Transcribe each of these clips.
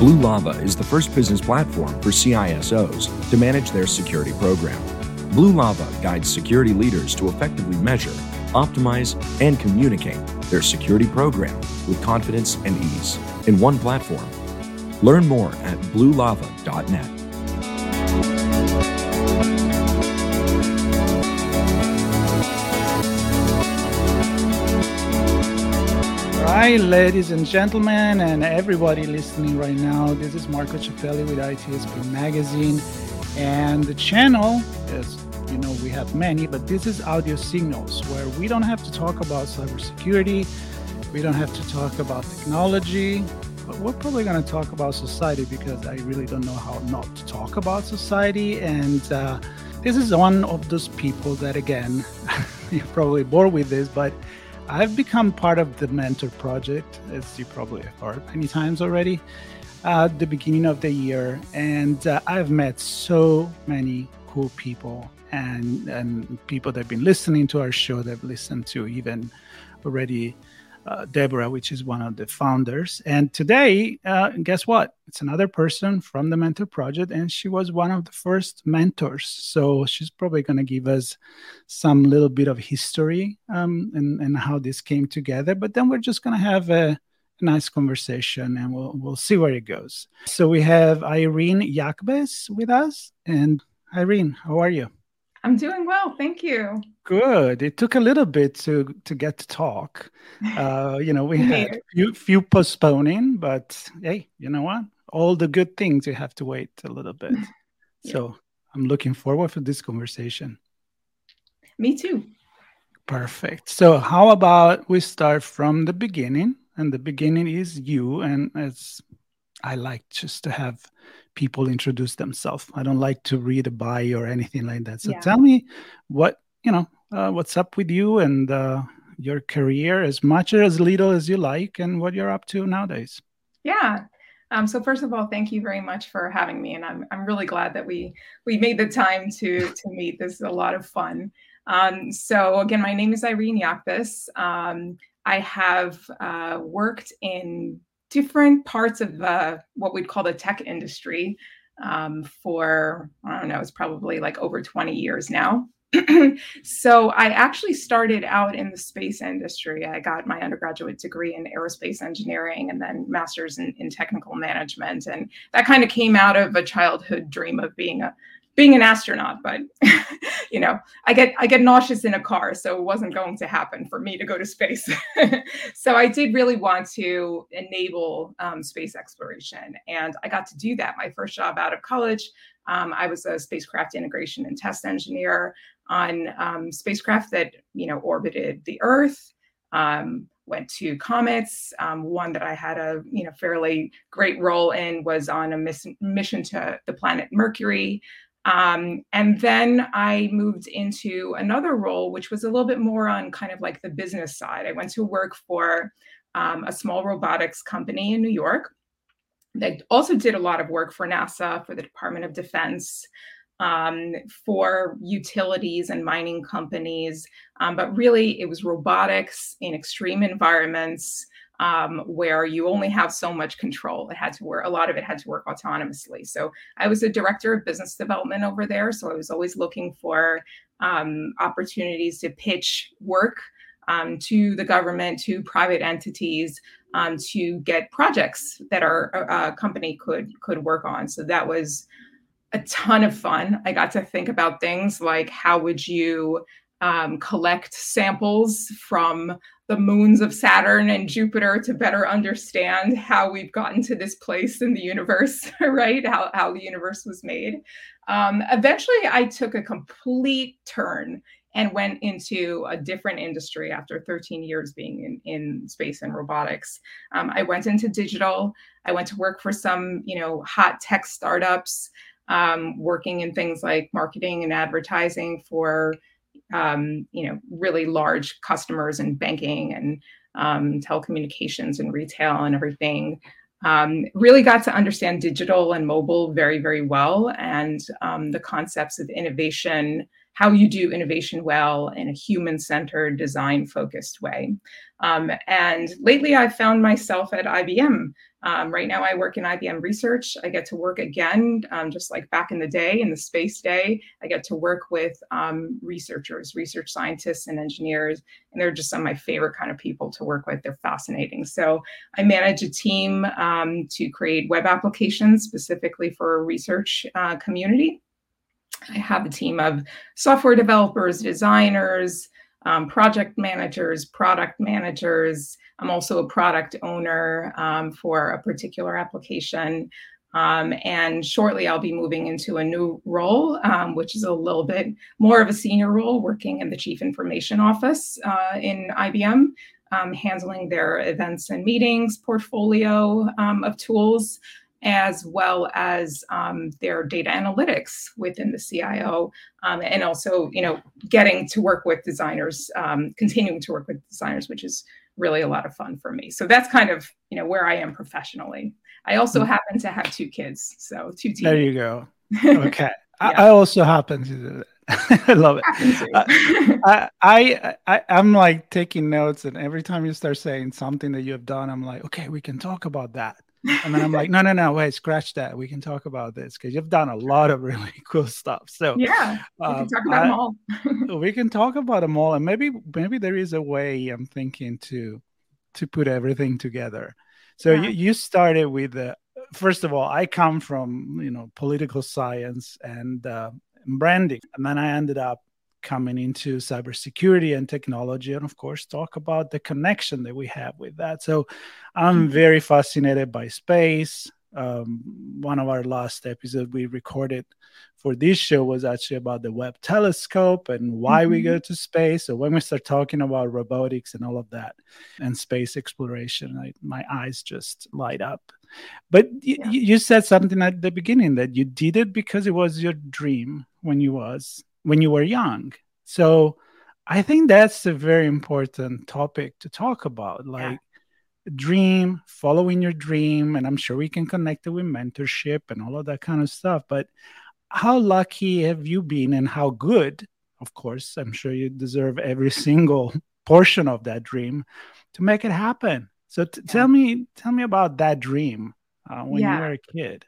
Blue Lava is the first business platform for CISOs to manage their security program. Blue Lava guides security leaders to effectively measure optimize, and communicate their security program with confidence and ease in one platform. Learn more at bluelava.net. Hi, ladies and gentlemen, and everybody listening right now. This is Marco Ciappelli with ITSP Magazine, and the channel is you know we have many but this is audio signals where we don't have to talk about cybersecurity we don't have to talk about technology but we're probably going to talk about society because i really don't know how not to talk about society and uh, this is one of those people that again you're probably bored with this but i've become part of the mentor project as you probably have heard many times already at the beginning of the year. And uh, i've met so many cool people and and people that have been listening to our show that have listened to even already uh, Deborah, which is one of the founders. And today, uh, guess what? It's another person from the Mentor Project, and she was one of the first mentors. So she's probably going to give us some little bit of history um, and, and how this came together. But then we're just going to have a, nice conversation, and we'll we'll see where it goes. So we have Irene Yachbes with us, and Irene, how are you? I'm doing well, thank you. Good. It took a little bit to to get to talk. Uh, you know, we had few few postponing, but hey, you know what? All the good things you have to wait a little bit. yeah. So I'm looking forward for this conversation. Me too. Perfect. So how about we start from the beginning? And the beginning is you. And as I like just to have people introduce themselves. I don't like to read a bio or anything like that. So yeah. tell me what you know, uh, what's up with you and uh, your career, as much or as little as you like, and what you're up to nowadays. Yeah. Um, so first of all, thank you very much for having me, and I'm I'm really glad that we we made the time to to meet. This is a lot of fun. Um, so again, my name is Irene Yachbes. Um, I have uh, worked in different parts of the what we'd call the tech industry um, for I don't know, it's probably like over 20 years now. so I actually started out in the space industry. I got my undergraduate degree in aerospace engineering and then master's in, in technical management. And that kind of came out of a childhood dream of being a being an astronaut but you know i get i get nauseous in a car so it wasn't going to happen for me to go to space so i did really want to enable um, space exploration and i got to do that my first job out of college um, i was a spacecraft integration and test engineer on um, spacecraft that you know orbited the earth um, went to comets. Um, one that I had a you know fairly great role in was on a miss- mission to the planet Mercury. Um, and then I moved into another role, which was a little bit more on kind of like the business side. I went to work for um, a small robotics company in New York that also did a lot of work for NASA, for the Department of Defense, um, for utilities and mining companies. Um, but really, it was robotics in extreme environments um, where you only have so much control. It had to work, a lot of it had to work autonomously. So I was a director of business development over there. So I was always looking for um, opportunities to pitch work um, to the government, to private entities, um, to get projects that our uh, company could could work on. So that was a ton of fun. I got to think about things like how would you um, collect samples from the moons of Saturn and Jupiter to better understand how we've gotten to this place in the universe, right? How, how the universe was made. Um, eventually, I took a complete turn and went into a different industry after 13 years being in, in space and robotics. Um, I went into digital. I went to work for some, you know, hot tech startups, um, working in things like marketing and advertising for, um, you know, really large customers in banking and um, telecommunications and retail and everything. Um, really got to understand digital and mobile very, very well, and um, the concepts of innovation how you do innovation well in a human centered, design focused way. Um, and lately, I've found myself at IBM. Um, right now, I work in IBM research. I get to work again, um, just like back in the day, in the space day. I get to work with um, researchers, research scientists, and engineers. And they're just some of my favorite kind of people to work with. They're fascinating. So, I manage a team um, to create web applications specifically for a research uh, community. I have a team of software developers, designers, um, project managers, product managers. I'm also a product owner um, for a particular application. Um, and shortly, I'll be moving into a new role, um, which is a little bit more of a senior role, working in the Chief Information Office uh, in IBM, um, handling their events and meetings portfolio um, of tools as well as um, their data analytics within the CIO, um, and also, you know, getting to work with designers, um, continuing to work with designers, which is really a lot of fun for me. So that's kind of, you know, where I am professionally. I also mm-hmm. happen to have two kids, so two. There you go. Okay, yeah. I, I, also happen to do that. I love it. I, I, I, I'm like taking notes, and every time you start saying something that you have done, I'm like, okay, we can talk about that and then I'm like, no, no, no, wait, scratch that. We can talk about this because you've done a lot of really cool stuff. So yeah, we can um, talk about I, them all. we can talk about them all, and maybe maybe there is a way I'm thinking to to put everything together. So yeah. you, you started with the first of all, I come from you know political science and uh, branding, and then I ended up coming into cybersecurity and technology and of course talk about the connection that we have with that so i'm mm-hmm. very fascinated by space um, one of our last episodes we recorded for this show was actually about the Webb telescope and why mm-hmm. we go to space so when we start talking about robotics and all of that and space exploration I, my eyes just light up but yeah. you said something at the beginning that you did it because it was your dream when you was when you were young. So I think that's a very important topic to talk about. Like yeah. dream, following your dream, and I'm sure we can connect it with mentorship and all of that kind of stuff. But how lucky have you been and how good, of course, I'm sure you deserve every single portion of that dream to make it happen. So t- yeah. tell me, tell me about that dream uh, when yeah. you were a kid.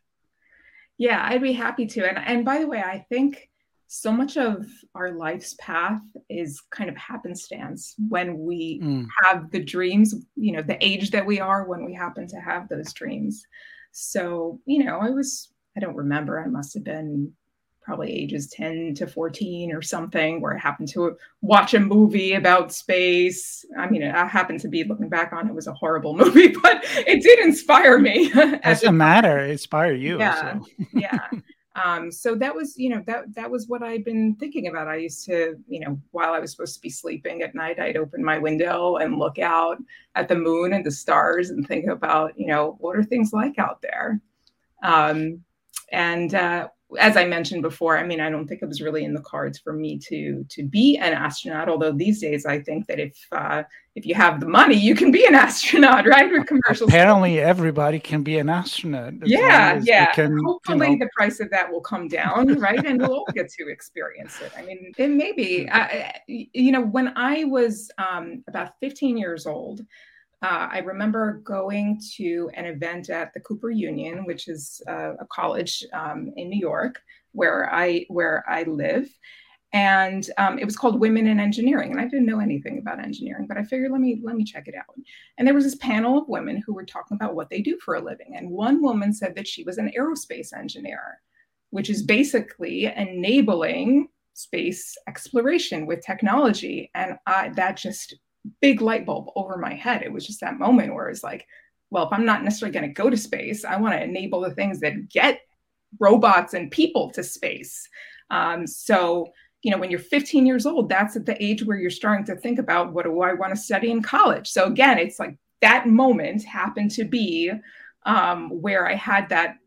Yeah, I'd be happy to. And and by the way, I think so much of our life's path is kind of happenstance when we mm. have the dreams, you know, the age that we are when we happen to have those dreams. So, you know, I was, I don't remember, I must have been probably ages 10 to 14 or something where I happened to watch a movie about space. I mean, I happened to be looking back on it was a horrible movie, but it did inspire me. Doesn't matter, inspire you. Yeah. So. yeah. Um, so that was, you know, that that was what I'd been thinking about. I used to, you know, while I was supposed to be sleeping at night, I'd open my window and look out at the moon and the stars and think about, you know, what are things like out there. Um, and uh, as I mentioned before, I mean, I don't think it was really in the cards for me to to be an astronaut. Although these days, I think that if uh, if you have the money, you can be an astronaut, right? With commercials. Apparently, everybody can be an astronaut. Yeah, yeah. Can, Hopefully, you know... the price of that will come down, right? and we'll all get to experience it. I mean, it may be. I, you know, when I was um, about 15 years old, uh, I remember going to an event at the Cooper Union, which is uh, a college um, in New York where I where I live, and um, it was called Women in Engineering. And I didn't know anything about engineering, but I figured let me let me check it out. And there was this panel of women who were talking about what they do for a living. And one woman said that she was an aerospace engineer, which is basically enabling space exploration with technology. And I, that just big light bulb over my head. It was just that moment where it's like, well, if I'm not necessarily going to go to space, I want to enable the things that get robots and people to space. Um, so you know, when you're 15 years old, that's at the age where you're starting to think about what do I want to study in college. So again, it's like that moment happened to be um, where I had that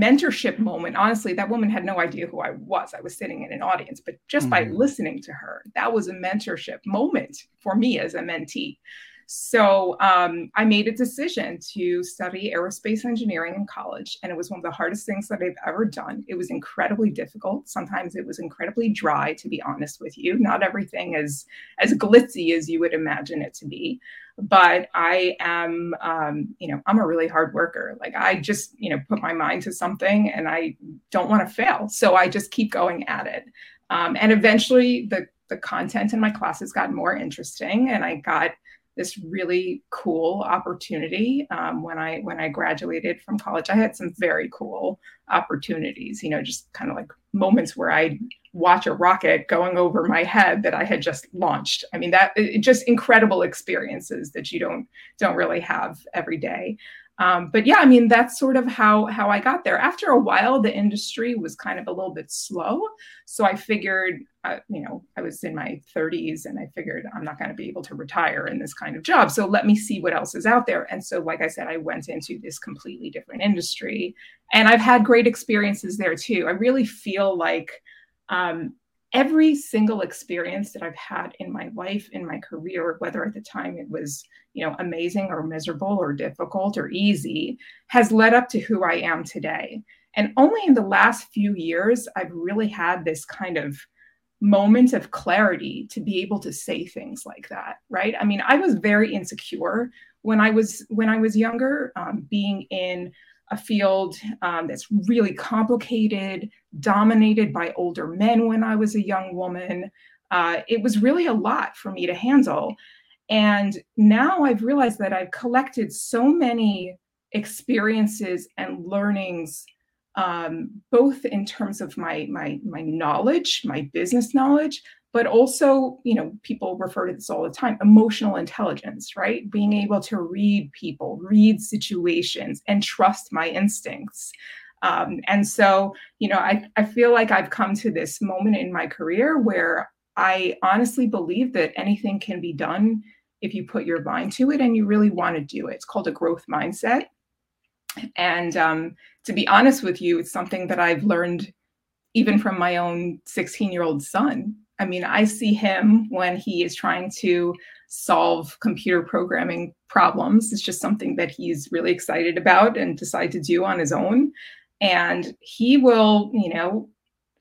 mentorship moment. Honestly, that woman had no idea who I was. I was sitting in an audience, but just mm-hmm. by listening to her, that was a mentorship moment for me as a mentee. So um, I made a decision to study aerospace engineering in college, and it was one of the hardest things that I've ever done. It was incredibly difficult. Sometimes it was incredibly dry, to be honest with you. Not everything is as glitzy as you would imagine it to be, but I am, um, you know, I'm a really hard worker. Like I just, you know, put my mind to something, and I don't want to fail, so I just keep going at it. Um, and eventually, the the content in my classes got more interesting, and I got this really cool opportunity um, when I when I graduated from college. I had some very cool opportunities, you know, just kind of like moments where I watch a rocket going over my head that I had just launched. I mean, that it, just incredible experiences that you don't don't really have every day. Um, but yeah, I mean, that's sort of how how I got there. After a while, the industry was kind of a little bit slow, so I figured, uh, you know, I was in my 30s, and I figured I'm not going to be able to retire in this kind of job. So let me see what else is out there. And so, like I said, I went into this completely different industry, and I've had great experiences there too. I really feel like um, every single experience that I've had in my life, in my career, whether at the time it was, you know, amazing or miserable or difficult or easy, has led up to who I am today. And only in the last few years, I've really had this kind of moment of clarity to be able to say things like that right i mean i was very insecure when i was when i was younger um, being in a field um, that's really complicated, dominated by older men when I was a young woman. Uh, it was really a lot for me to handle. And now I've realized that I've collected so many experiences and learnings um, both in terms of my my my knowledge, my business knowledge, but also, you know, people refer to this all the time emotional intelligence, right? Being able to read people, read situations, and trust my instincts. Um, and so, you know, I, I feel like I've come to this moment in my career where I honestly believe that anything can be done if you put your mind to it and you really want to do it. It's called a growth mindset. And um, to be honest with you, it's something that I've learned even from my own 16 year old son I mean, I see him when he is trying to solve computer programming problems. It's just something that he's really excited about and decide to do on his own. And he will, you know,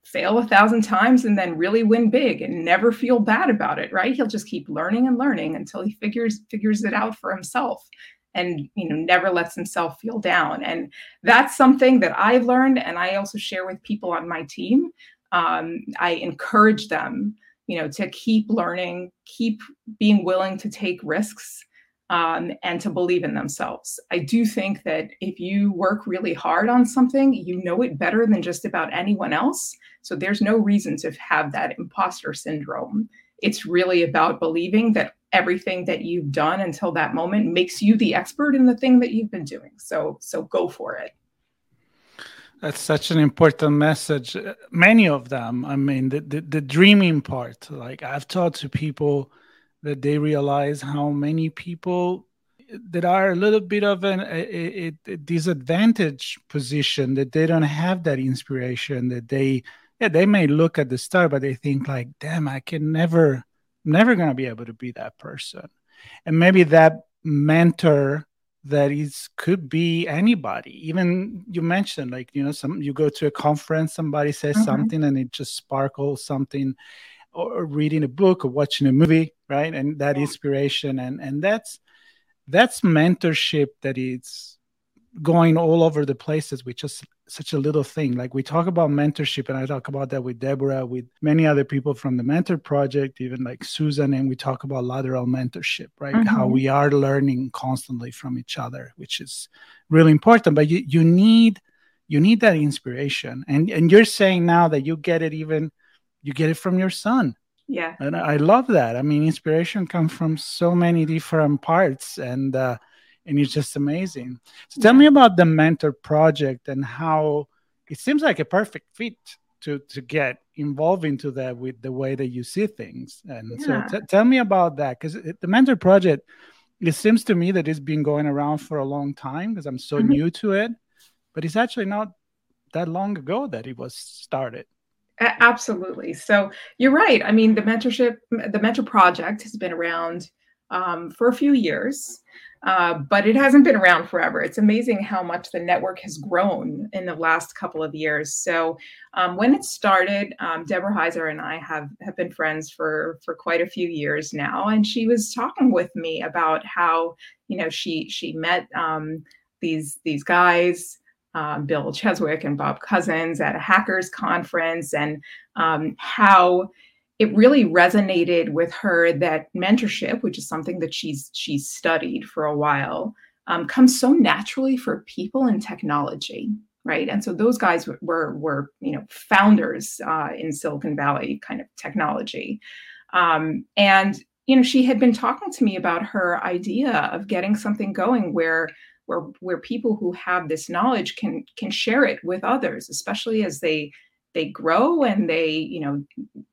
fail a thousand times and then really win big and never feel bad about it, right? He'll just keep learning and learning until he figures figures it out for himself and you know never lets himself feel down and that's something that i've learned and i also share with people on my team um, I encourage them, you know, to keep learning, keep being willing to take risks, um, and to believe in themselves. I do think that if you work really hard on something, you know it better than just about anyone else. So there's no reason to have that imposter syndrome. It's really about believing that everything that you've done until that moment makes you the expert in the thing that you've been doing. So so go for it. That's such an important message. Many of them, I mean, the, the, the, dreaming part. Like I've talked to people that they realize how many people that are a little bit of an, a, a, a disadvantage position that they don't have that inspiration that they yeah they may look at the star but they think like damn i can never never gonna be able to be that person. And maybe that mentor that is could be anybody. Even you mentioned like you know some you go to a conference somebody says mm-hmm. something and it just sparkles something or reading a book or watching a movie right and that yeah. inspiration and and that's that's mentorship that is going all over the places with just such a little thing. Like we talk about mentorship, and I talk about that with Deborah, with many other people from the Mentor Project, even like Susan, and we talk about lateral mentorship, right? Mm-hmm. How we are learning constantly from each other, which is really important. But you you need you need that inspiration, and and you're saying now that you get it even you get it from your son. Yeah, and I love that. I mean, inspiration comes from so many different parts, and uh, and it's just amazing. So tell me about the mentor project and how it seems like a perfect fit to to get involved into that with the way that you see things. And yeah. so t- tell me about that because the mentor project it seems to me that it's been going around for a long time because I'm so mm-hmm. new to it, but it's actually not that long ago that it was started. Absolutely. So you're right. I mean, the mentorship, the mentor project has been around um, for a few years. Uh, but it hasn't been around forever. It's amazing how much the network has grown in the last couple of years. So um, when it started, um, Deborah Heiser and I have have been friends for for quite a few years now, and she was talking with me about how you know she she met um, these these guys. Um, Bill Cheswick and Bob Cousins at a hackers conference, and um, how it really resonated with her that mentorship, which is something that she's she's studied for a while, um, comes so naturally for people in technology, right? And so those guys were were you know founders uh, in Silicon Valley kind of technology, um, and you know she had been talking to me about her idea of getting something going where where where people who have this knowledge can can share it with others, especially as they they grow and they you know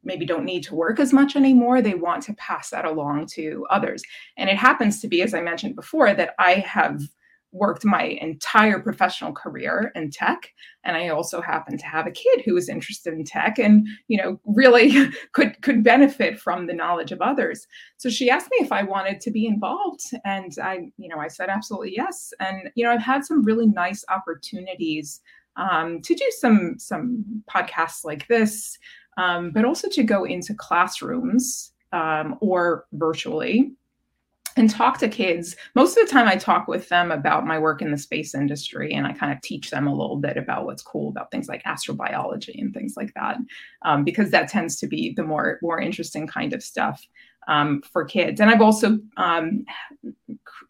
maybe don't need to work as much anymore they want to pass that along to others. And it happens to be as i mentioned before that i have worked my entire professional career in tech and i also happen to have a kid who is interested in tech and you know really could could benefit from the knowledge of others. So she asked me if i wanted to be involved and i you know i said absolutely yes. And you know i've had some really nice opportunities um, to do some some podcasts like this, um, but also to go into classrooms um, or virtually and talk to kids. Most of the time, I talk with them about my work in the space industry, and I kind of teach them a little bit about what's cool about things like astrobiology and things like that, um, because that tends to be the more more interesting kind of stuff um, for kids. And I've also um,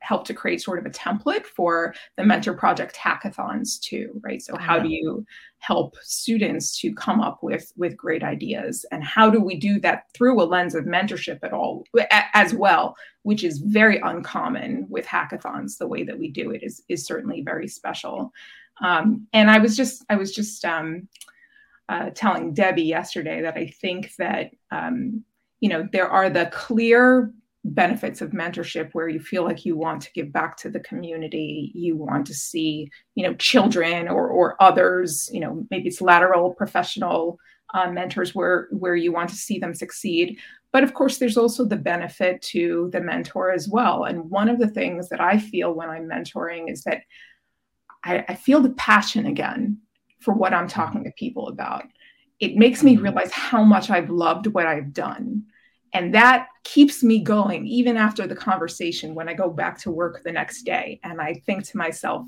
helped to create sort of a template for the mentor project hackathons too, right? So how do you help students to come up with with great ideas, and how do we do that through a lens of mentorship at all as well, which is very uncommon with hackathons. The way that we do it is is certainly very special. Um, and I was just I was just um, uh, telling Debbie yesterday that I think that um, you know there are the clear benefits of mentorship where you feel like you want to give back to the community you want to see you know children or or others you know maybe it's lateral professional uh, mentors where where you want to see them succeed but of course there's also the benefit to the mentor as well and one of the things that i feel when i'm mentoring is that i, I feel the passion again for what i'm talking to people about it makes me mm-hmm. realize how much I've loved what I've done. And that keeps me going even after the conversation when I go back to work the next day. And I think to myself,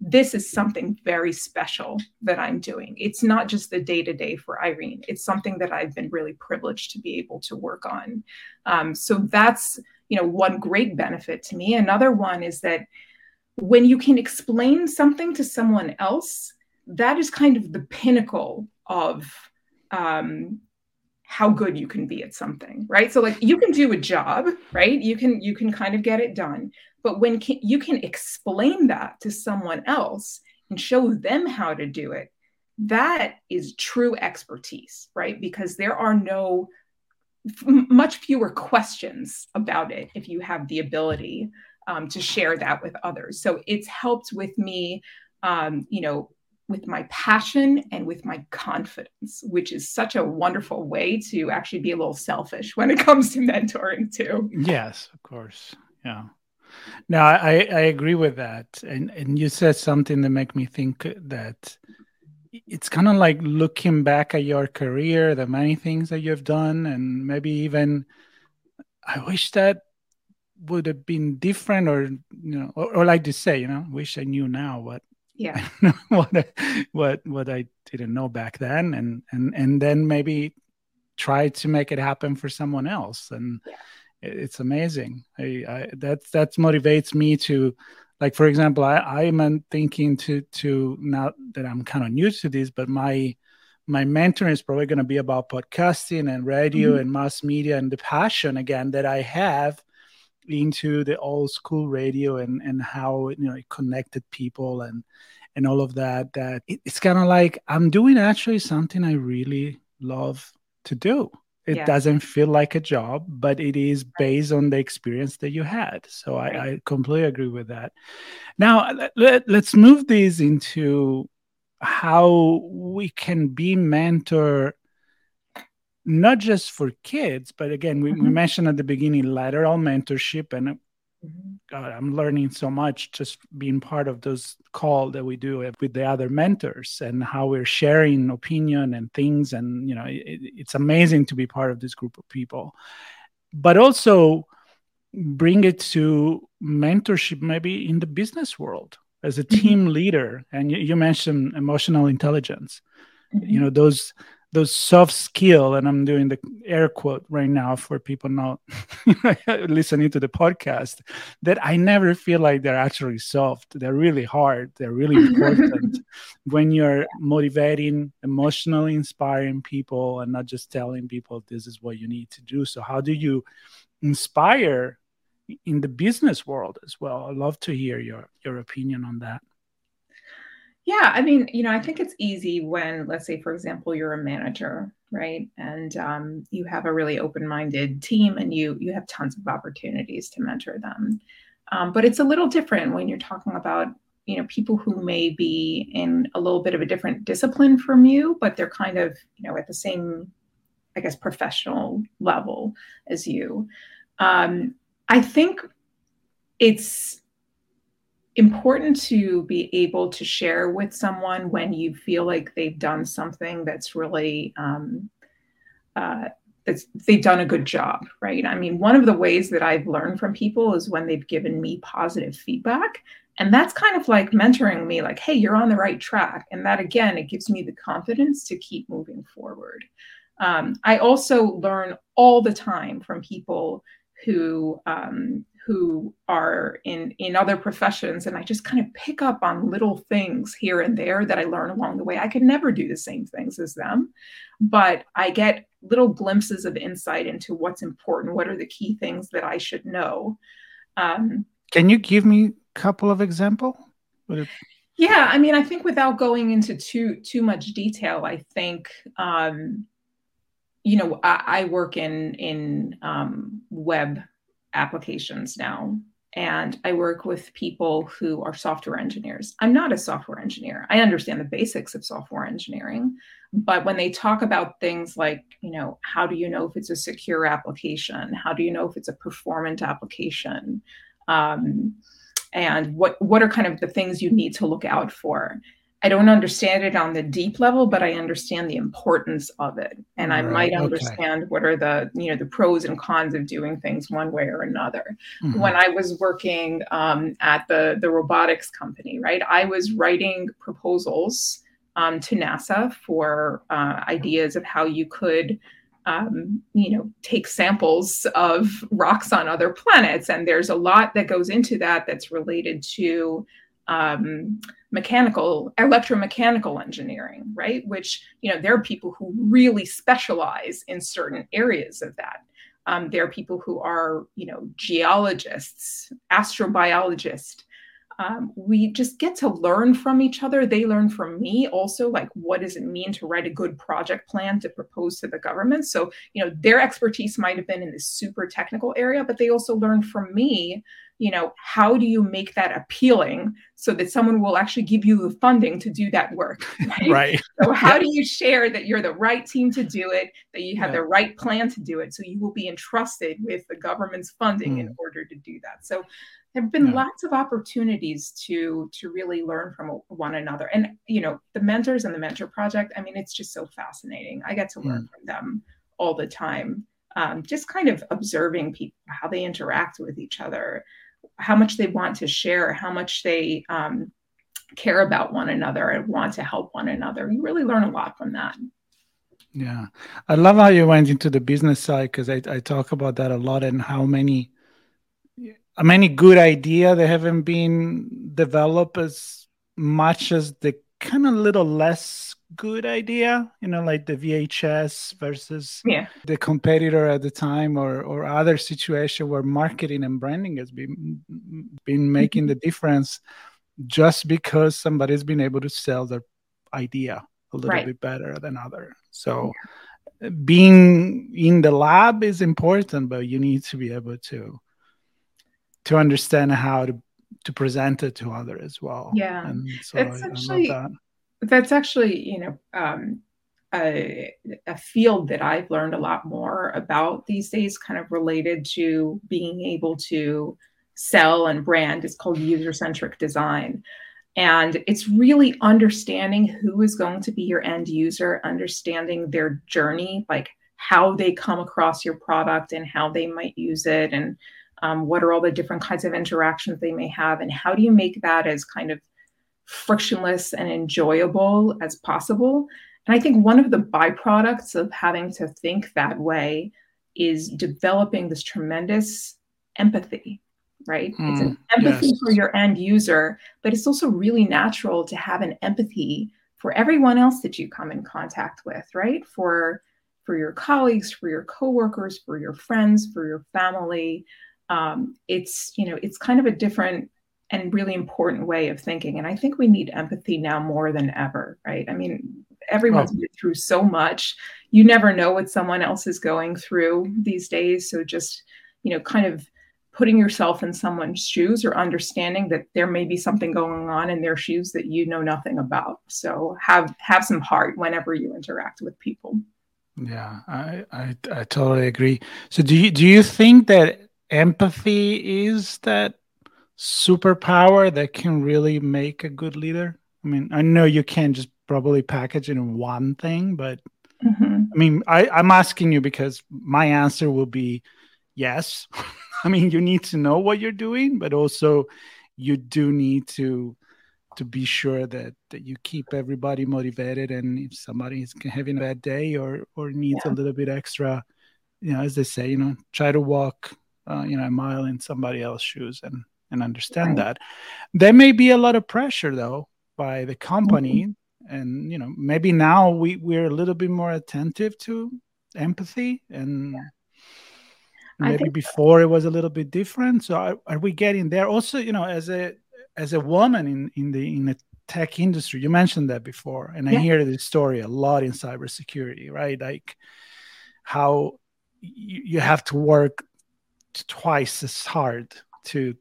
this is something very special that I'm doing. It's not just the day to day for Irene, it's something that I've been really privileged to be able to work on. Um, so that's, you know, one great benefit to me. Another one is that when you can explain something to someone else, that is kind of the pinnacle of um, how good you can be at something right? So like you can do a job right? You can you can kind of get it done. But when can, you can explain that to someone else and show them how to do it that is true expertise right? Because there are no f- much fewer questions about it if you have the ability um, to share that with others. So it's helped with me um, you know with my passion and with my confidence, which is such a wonderful way to actually be a little selfish when it comes to mentoring too. Yes, of course. Yeah. No, I, I agree with that. And and you said something that make me think that it's kind of like looking back at your career, the many things that you've done, and maybe even I wish that would have been different or you know or, or like to say you know wish i knew now what yeah what I, what what i didn't know back then and and and then maybe try to make it happen for someone else and yeah. it's amazing I, I that that motivates me to like for example i i'm thinking to to now that i'm kind of new to this but my my mentor is probably going to be about podcasting and radio mm-hmm. and mass media and the passion again that i have into the old school radio and and how you know it connected people and and all of that that it, it's kind of like i'm doing actually something i really love to do. It yeah. doesn't feel like a job but it is based on the experience that you had. So I, I, completely agree with that. Now let, let's move these into how we can be mentor not just for kids but again we, mm-hmm. we mentioned at the beginning lateral mentorship and mm-hmm. god i'm learning so much just being part of those call that we do with the other mentors and how we're sharing opinion and things and you know it, it's amazing to be part of this group of people but also bring it to mentorship maybe in the business world as a mm-hmm. team leader and you, you mentioned emotional intelligence mm-hmm. you know those those soft skill and i'm doing the air quote right now for people not listening to the podcast that i never feel like they're actually soft. They're really hard. They're really important. When you're motivating emotionally inspiring people and not just telling people this is what you need to do. So how do you inspire in the business world as well? I'd love to hear your your opinion on that yeah, I mean, you know, I think it's easy when, let's say, for example, you're a manager, right, and um, you have a really open-minded team, and you you have tons of opportunities to mentor them. Um, but it's a little different when you're talking about, you know, people who may be in a little bit of a different discipline from you, but they're kind of, you know, at the same, I guess, professional level as you. Um, I think it's important to be able to share with someone when you feel like they've done something that's really um, uh, that's they've done a good job right? I mean one of the ways that i've learned from people is when they've given me positive feedback and that's kind of like mentoring me like hey you're on the right track and that again it gives me the confidence to keep moving forward. Um, i also learn all the time from people who um, who are in in other professions and i just kind of pick up on little things here and there that i learn along the way. I could never do the same things as them but i get little glimpses of insight into what's important what are the key things that i should know. Um, can you give me a couple of example? Yeah i mean i think without going into too too much detail i think um, you know I, I, work in in um, web applications now and I work with people who are software engineers. I'm not a software engineer. I understand the basics of software engineering, but when they talk about things like, you know, how do you know if it's a secure application? How do you know if it's a performant application? Um, and what what are kind of the things you need to look out for? I don't understand it on the deep level, but I understand the importance of it. And I right, might understand okay. what are the, you know, the pros and cons of doing things one way or another. Mm-hmm. When I was working um, at the, the robotics company, right, I was writing proposals um, to NASA for uh, ideas of how you could um, you know, take samples of rocks on other planets. And there's a lot that goes into that that's related to um, mechanical electromechanical engineering right? Which you know there are people who really specialize in certain areas of that. Um, there are people who are you know geologists astrobiologists. Um, we just get to learn from each other. They learn from me also like what does it mean to write a good project plan to propose to the government? So you know their expertise might have been in this super technical area but they also learned from me you know how do you make that appealing so that someone will actually give you the funding to do that work right, right. so how do you share that you're the right team to do it that you have yeah. the right plan to do it so you will be entrusted with the government's funding mm. in order to do that so there have been yeah. lots of opportunities to to really learn from one another and you know the mentors and the mentor project i mean it's just so fascinating i get to learn mm. from them all the time um, just kind of observing people, how they interact with each other, how much they want to share, how much they um, care about one another and want to help one another. You really learn a lot from that. Yeah. I love how you went into the business side because I, I talk about that a lot and how many many good idea they haven't been developed as much as the kind of little less good idea you know like the vhs versus yeah. the competitor at the time or or other situation where marketing and branding has been been making the mm-hmm. difference just because somebody's been able to sell their idea a little right. bit better than other so yeah. Uh, being in the lab is important but you need to be able to to understand how to to present it to others as well yeah and so it's I, actually I that that's actually you know um, a, a, field that I've learned a lot more about these days, kind of related to being able to sell and brand. It's called user centric design. And it's really understanding who is going to be your end user, understanding their journey, like how they come across your product and how they might use it, and um, what are all the different kinds of interactions they may have, and how do you make that as kind of frictionless and enjoyable as possible. And I think one of the byproducts of having to think that way is developing this tremendous empathy, right? Mm, it's an hmm, empathy yes. for your end user, but it's also really natural to have an empathy for everyone else that you come in contact with, right? For for your colleagues, for your coworkers, for your friends, for your family. Um, it's you know it's kind of a different and really important way of thinking. And I think we need empathy now more than ever, right? I mean, everyone's been through so much. You never know what someone else is going through these days. So just, you know, kind of putting yourself in someone's shoes or understanding that there may be something going on in their shoes that you know nothing about. So have have some heart whenever you interact with people. Yeah, I, I, I totally agree. So do you do you think that empathy is that superpower that can really make a good leader? I mean, I know you can't just probably package it in one thing, but mm-hmm. I mean, I, I'm asking you because my answer will be yes. I mean, you need to know what you're doing, but also you do need to to be sure that that you keep everybody motivated and if somebody is having a bad day or or needs yeah. a little bit extra you know as they say you know try to walk uh, you know a mile in somebody else's shoes and and understand right. that. There may be a lot of pressure though by the company, mm-hmm. and you know maybe now we we're a little bit more attentive to empathy and. Yeah. Maybe before so. it was a little bit different. So are, are we getting there? Also, you know, as a as a woman in in the in the tech industry, you mentioned that before, and yeah. I hear this story a lot in cybersecurity, right? Like how you, you have to work twice as hard to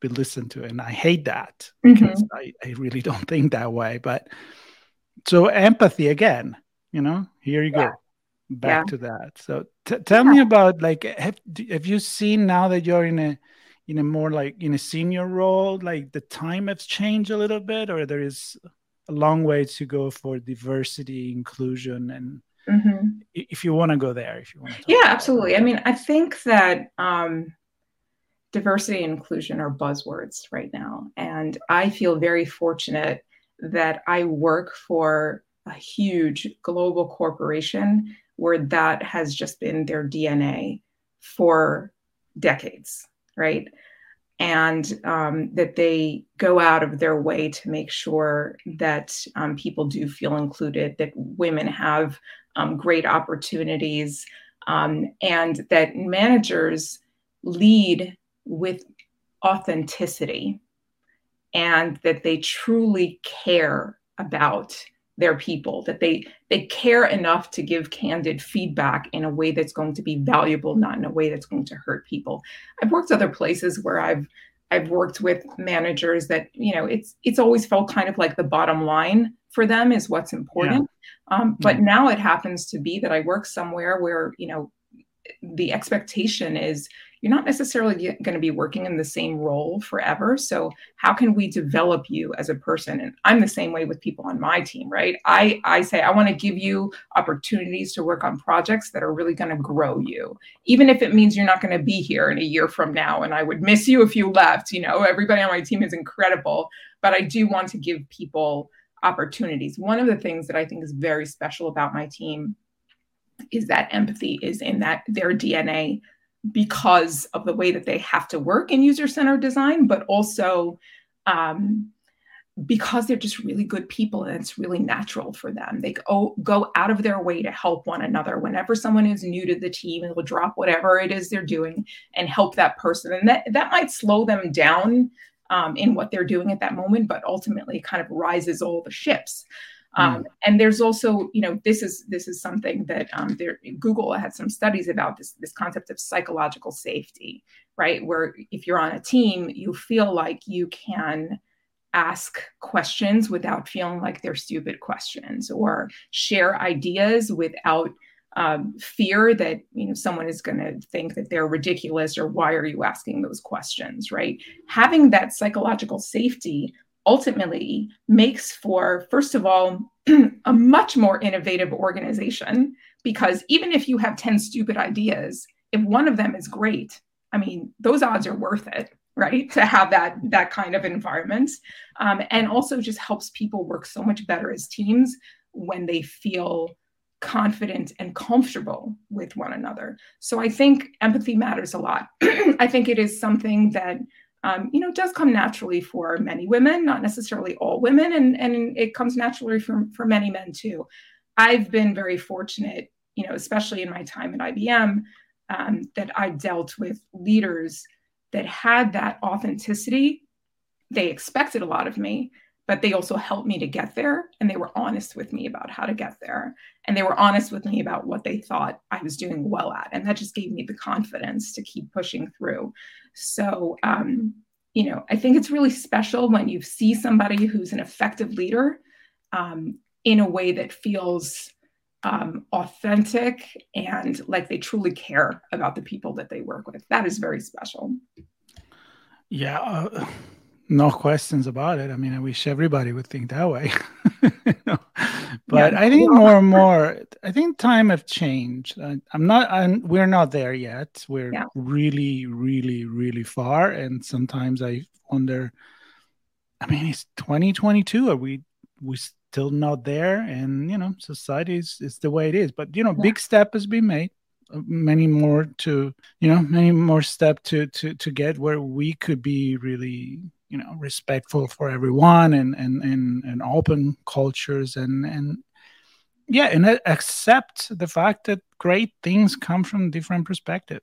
be listened to and i hate that because mm-hmm. I, I really don't think that way but so empathy again you know here you yeah. go back yeah. to that so t- tell yeah. me about like have, have you seen now that you're in a in a more like in a senior role like the time has changed a little bit or there is a long way to go for diversity inclusion and mm-hmm. if you want to go there if you want to yeah absolutely i mean i think that um diversity and inclusion are buzzwords right now. And I feel very fortunate that I work for a huge global corporation where that has just been their DNA for decades, right? And um, that they go out of their way to make sure that um, people do feel included, that women have um, great opportunities, um, and that managers lead with authenticity and that they truly care about their people that they they care enough to give candid feedback in a way that's going to be valuable not in a way that's going to hurt people i've worked other places where i've i've worked with managers that you know it's it's always felt kind of like the bottom line for them is what's important yeah. um, but yeah. now it happens to be that i work somewhere where you know the expectation is you're not necessarily going to be working in the same role forever. So how can we develop you as a person? And I'm the same way with people on my team, right? I I say I want to give you opportunities to work on projects that are really going to grow you, even if it means you're not going to be here in a year from now. And I would miss you if you left. You know, everybody on my team is incredible, but I do want to give people opportunities. One of the things that I think is very special about my team is that empathy is in that their DNA because of the way that they have to work in user-centered design, but also um, because they're just really good people and it's really natural for them. They go, go out of their way to help one another. Whenever someone is new to the team, they'll drop whatever it is they're doing and help that person. And that, that might slow them down um, in what they're doing at that moment, but ultimately kind of rises all the ships. Um, mm. And there's also, you know, this is this is something that um, there, Google had some studies about this this concept of psychological safety, right? Where if you're on a team, you feel like you can ask questions without feeling like they're stupid questions, or share ideas without um, fear that you know someone is going to think that they're ridiculous or why are you asking those questions right having that psychological safety ultimately makes for first of all a much more innovative organization because even if you have 10 stupid ideas if one of them is great i mean those odds are worth it right to have that that kind of environment um, and also just helps people work so much better as teams when they feel confident and comfortable with one another. So I think empathy matters a lot. I think it is something that um, you know does come naturally for many women, not necessarily all women, and and it comes naturally for for many men too. I've been very fortunate, you know, especially in my time at IBM, um, that I dealt with leaders that had that authenticity. They expected a lot of me, but they also helped me to get there and they were honest with me about how to get there and they were honest with me about what they thought i was doing well at and that just gave me the confidence to keep pushing through. So um, you know i think it's really special when you see somebody who's an effective leader um, in a way that feels um, authentic and like they truly care about the people that they work with. That is very special. Yeah uh no questions about it. I mean, I wish everybody would think that way. But yeah, I think more and more, I think time have changed. I, am not, I'm, we're not there yet. We're yeah. really, really, really far. And sometimes I wonder, I mean, it's 2022. Are we, we still not there? And, you know, society is, is the way it is. But, you know, yeah. big step has been made uh, many more to you know many more step to to to get where we could be really you know respectful for everyone and and and, and open cultures and and yeah and accept the fact that great things come from different perspective.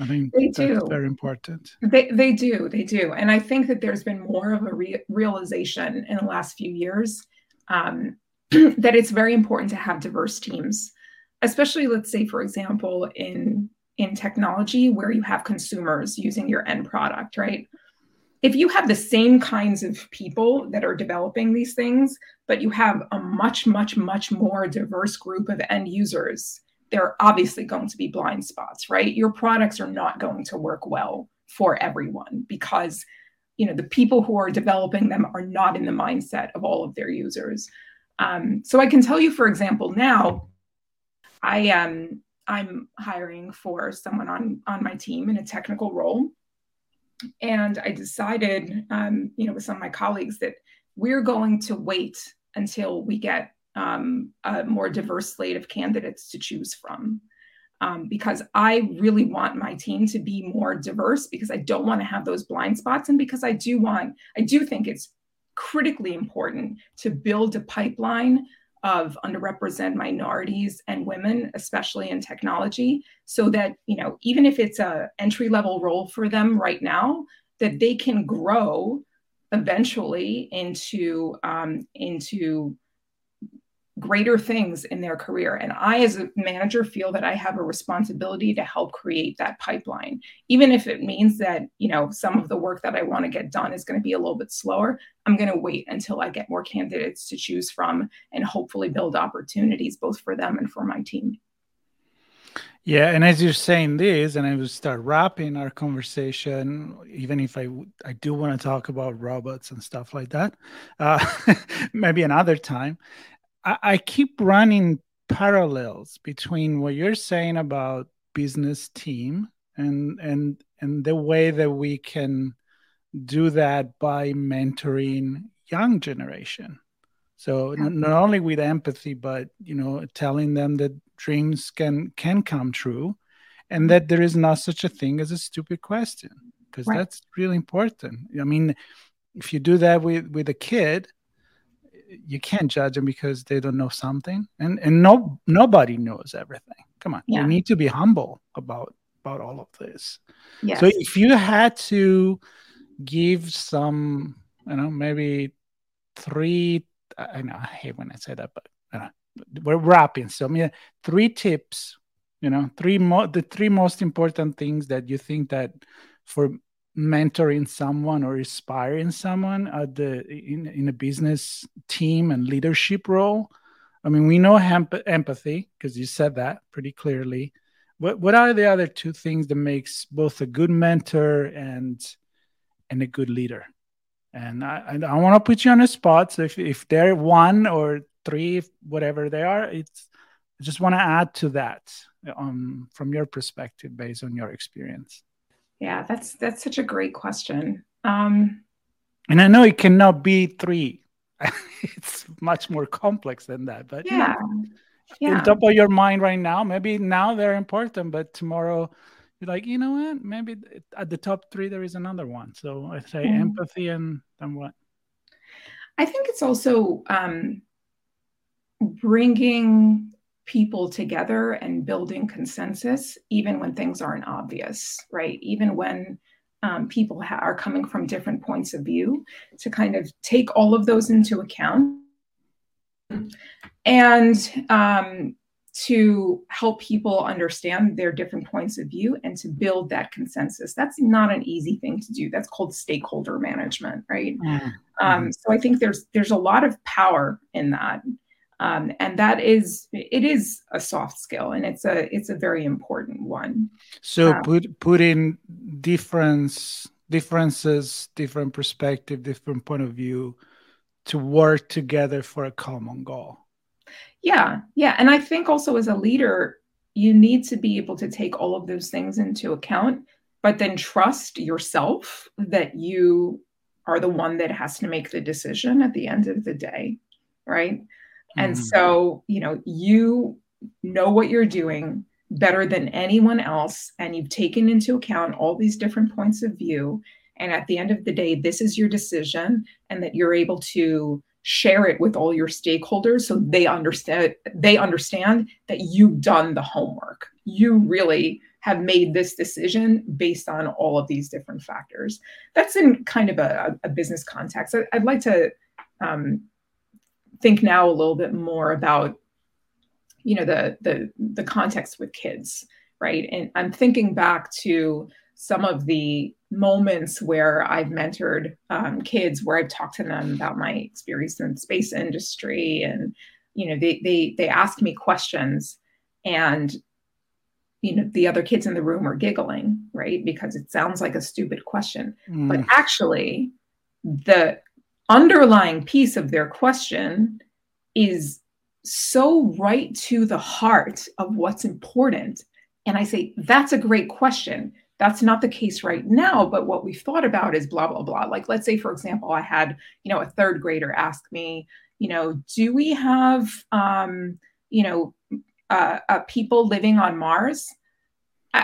I think they do. very important. They, they do they do. And i think that there's been more of a re- realization in the last few years um, that it's very important to have diverse teams especially let's say for example in in technology where you have consumers using your end product right if you have the same kinds of people that are developing these things, but you have a much, much, much more diverse group of end users, there are obviously going to be blind spots, right? Your products are not going to work well for everyone because you know the people who are developing them are not in the mindset of all of their users. Um, so I can tell you, for example, now I am I'm hiring for someone on on my team in a technical role and I decided, um, you know, with some of my colleagues that we're going to wait until we get um, a more diverse slate of candidates to choose from. Um, because I really want my team to be more diverse because I don't want to have those blind spots. And because I do want, I do think it's critically important to build a pipeline of underrepresented minorities and women especially in technology so that you know even if it's a entry level role for them right now that they can grow eventually into um, into greater things in their career. And I, as a manager, feel that I have a responsibility to help create that pipeline, even if it means that, you know, some of the work that I want to get done is going to be a little bit slower. I'm going to wait until I get more candidates to choose from and hopefully build opportunities both for them and for my team. Yeah, and as you're saying this, and I will start wrapping our conversation, even if I I do want to talk about robots and stuff like that, uh, maybe another time. I, I keep running parallels between what you're saying about business team and and and the way that we can do that by mentoring young generation. So not, not only with empathy but you know telling them that dreams can can come true and that there is not such a thing as a stupid question because right. that's really important. I mean if you do that with with a kid you can't judge them because they don't know something. And and no nobody knows everything. Come on. Yeah. you need to be humble about about all of this. Yes. so if you had to give some you know maybe three i know i hate when i say that but we're wrapping. So I mean, three tips you know three mo- the three most important things that you think that for mentoring someone or inspiring someone at the in, in a business team and leadership role? I mean we know hemp- empathy because you said that pretty clearly. What what are the other two things that makes both a good mentor and and a good leader? And i i, want to put you on a spot so if, if they're one or three whatever they are it's i just want to add to that um, from your perspective based on your experience yeah, that's that's such a great question. Um, and I know it cannot be three. it's much more complex than that. But yeah, yeah. top of your mind right now, maybe now they're important, but tomorrow you're like, you know what? Maybe at the top three there is another one. So I say mm. empathy and then what? I think it's also um, bringing people together and building consensus, even when things aren't obvious, right? Even when um, people ha- are coming from different points of view, to kind of take all of those into account and um, to help people understand their different points of view and to build that consensus. That's not an easy thing to do. That's called stakeholder management, right? Mm-hmm. Um, so I think there's there's a lot of power in that um, and that is it is a soft skill and it's a it's a very important one. So um, put put in difference differences different perspective different point of view to work together for a common goal. Yeah yeah. And i think also as a leader you need to be able to take all of those things into account but then trust yourself that you are the one that has to make the decision at the end of the day right and mm-hmm. so, you know, you know what you're doing better than anyone else, and you've taken into account all these different points of view. And at the end of the day, this is your decision, and that you're able to share it with all your stakeholders so they understand they understand that you've done the homework you really have made this decision based on all of these different factors that's in kind of a, a business context I, would like to um, think now a little bit more about you know the the the context with kids right? And i'm thinking back to some of the moments where i've mentored um, kids where i've talked to them about my experience in the space industry and you know they they they ask me questions and you know the other kids in the room are giggling right? Because it sounds like a stupid question. Mm. but actually the underlying piece of their question is so right to the heart of what's important. And I say, that's a great question. That's not the case right now, but what we've thought about is blah, blah, blah. Like, let's say, for example, I had, you know, a third grader ask me, you know, do we have, um, you know, uh, uh, people living on Mars?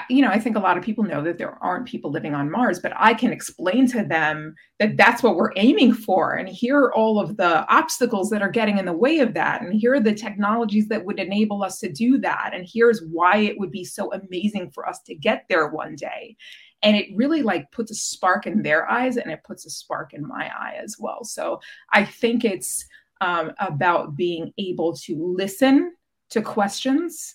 You know, I think a lot of people know that there aren't people living on Mars, but I can explain to them that that's what we're aiming for. And here are all of the obstacles that are getting in the way of that. And here are the technologies that would enable us to do that. And here's why it would be so amazing for us to get there one day. And it really like puts a spark in their eyes and it puts a spark in my eye as well. So I think it's um, about being able to listen to questions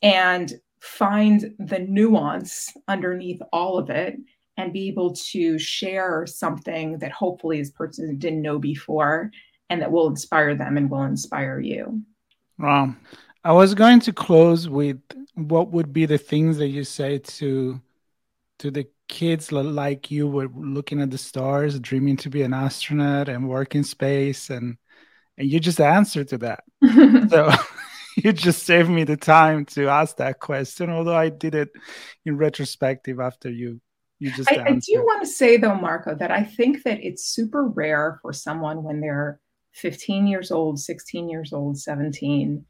and find the nuance underneath all of it and be able to share something that hopefully this person didn't know before and that will inspire them and will inspire you. Wow. I was going to close with what would be the things that you say to to the kids like you were looking at the stars, dreaming to be an astronaut and work in space, and and you just answered to that. so you just saved me the time to ask that question, although I did it in retrospective after you you just I, I do want to say though, Marco, that I think that it's super rare for someone when they're 15 years old, 16 years old, 17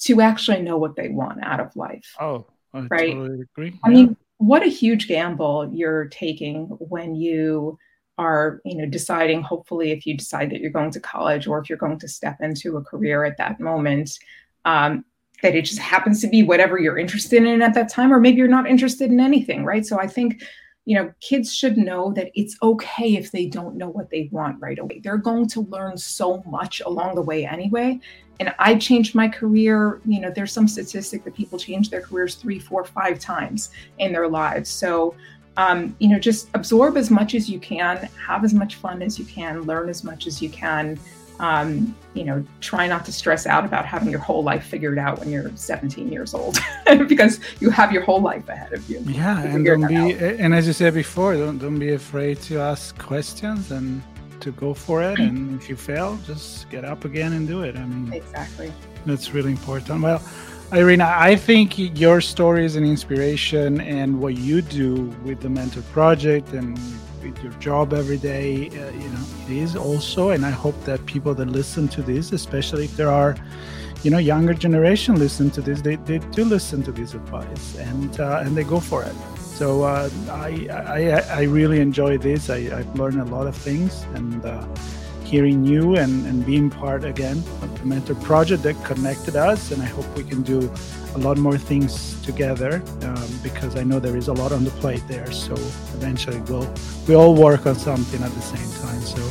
to actually know what they want out of life. Oh, I right. Totally agree. I mean, what a huge gamble you're taking when you are, you know, deciding hopefully if you decide that you're going to college or if you're going to step into a career at that moment. Um, that it just happens to be whatever you're interested in at that time, or maybe you're not interested in anything, right? So I think you know, kids should know that it's okay if they don't know what they want right away. They're going to learn so much along the way anyway. And I changed my career. You know, there's some statistic that people change their careers three, four, five times in their lives. So, um, you know, just absorb as much as you can, have as much fun as you can, learn as much as you can um, you know, try not to stress out about having your whole life figured out when you're 17 years old, because you have your whole life ahead of you. Yeah, and don't be, out. and as you said before, don't don't be afraid to ask questions and to go for it. And if you fail, just get up again and do it. I mean, exactly. That's really important. Well. Irene, I think your story is an inspiration, and what you do with the Mentor Project and with your job every day. Uh, you know, it is also, and I hope that people that listen to this, especially if there are, you know, younger generation listen to this, they, they do listen to this advice and uh, and they go for it. So uh, I, I I really enjoy this. I, I've learned a lot of things and. Hearing you and, and being part again of the mentor project that connected us and i hope we can do a lot more things together um, because I know there is a lot on the plate there. So eventually we'll we all work on something at the same time. So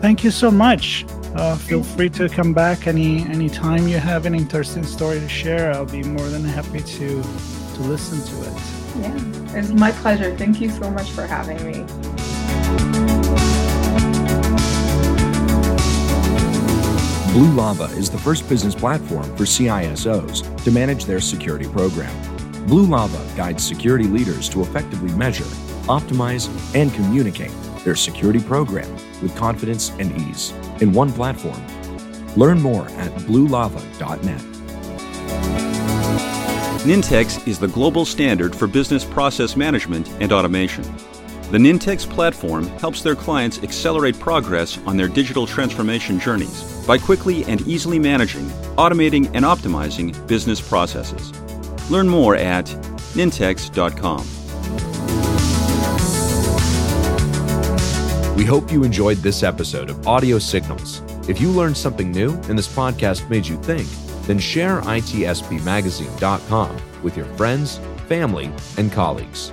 thank you so much. Uh, feel free to come back any any time you have an interesting story to share. I'll be more than happy to to listen to it. Yeah, it's my pleasure. Thank you so much for having me. Blue Lava is the first business platform for CISOs to manage their security program. Blue Lava guides security leaders to effectively measure, optimize, and communicate their security program with confidence and ease in one platform. Learn more at bluelava.net. Nintex is the global standard for business process management and automation. The Nintex platform helps their clients accelerate progress on their digital transformation journeys by quickly and easily managing, automating, and optimizing business processes. Learn more at nintex.com. We hope you enjoyed this episode of Audio Signals. If you learned something new and this podcast made you think, then share itspmagazine.com with your friends, family, and colleagues.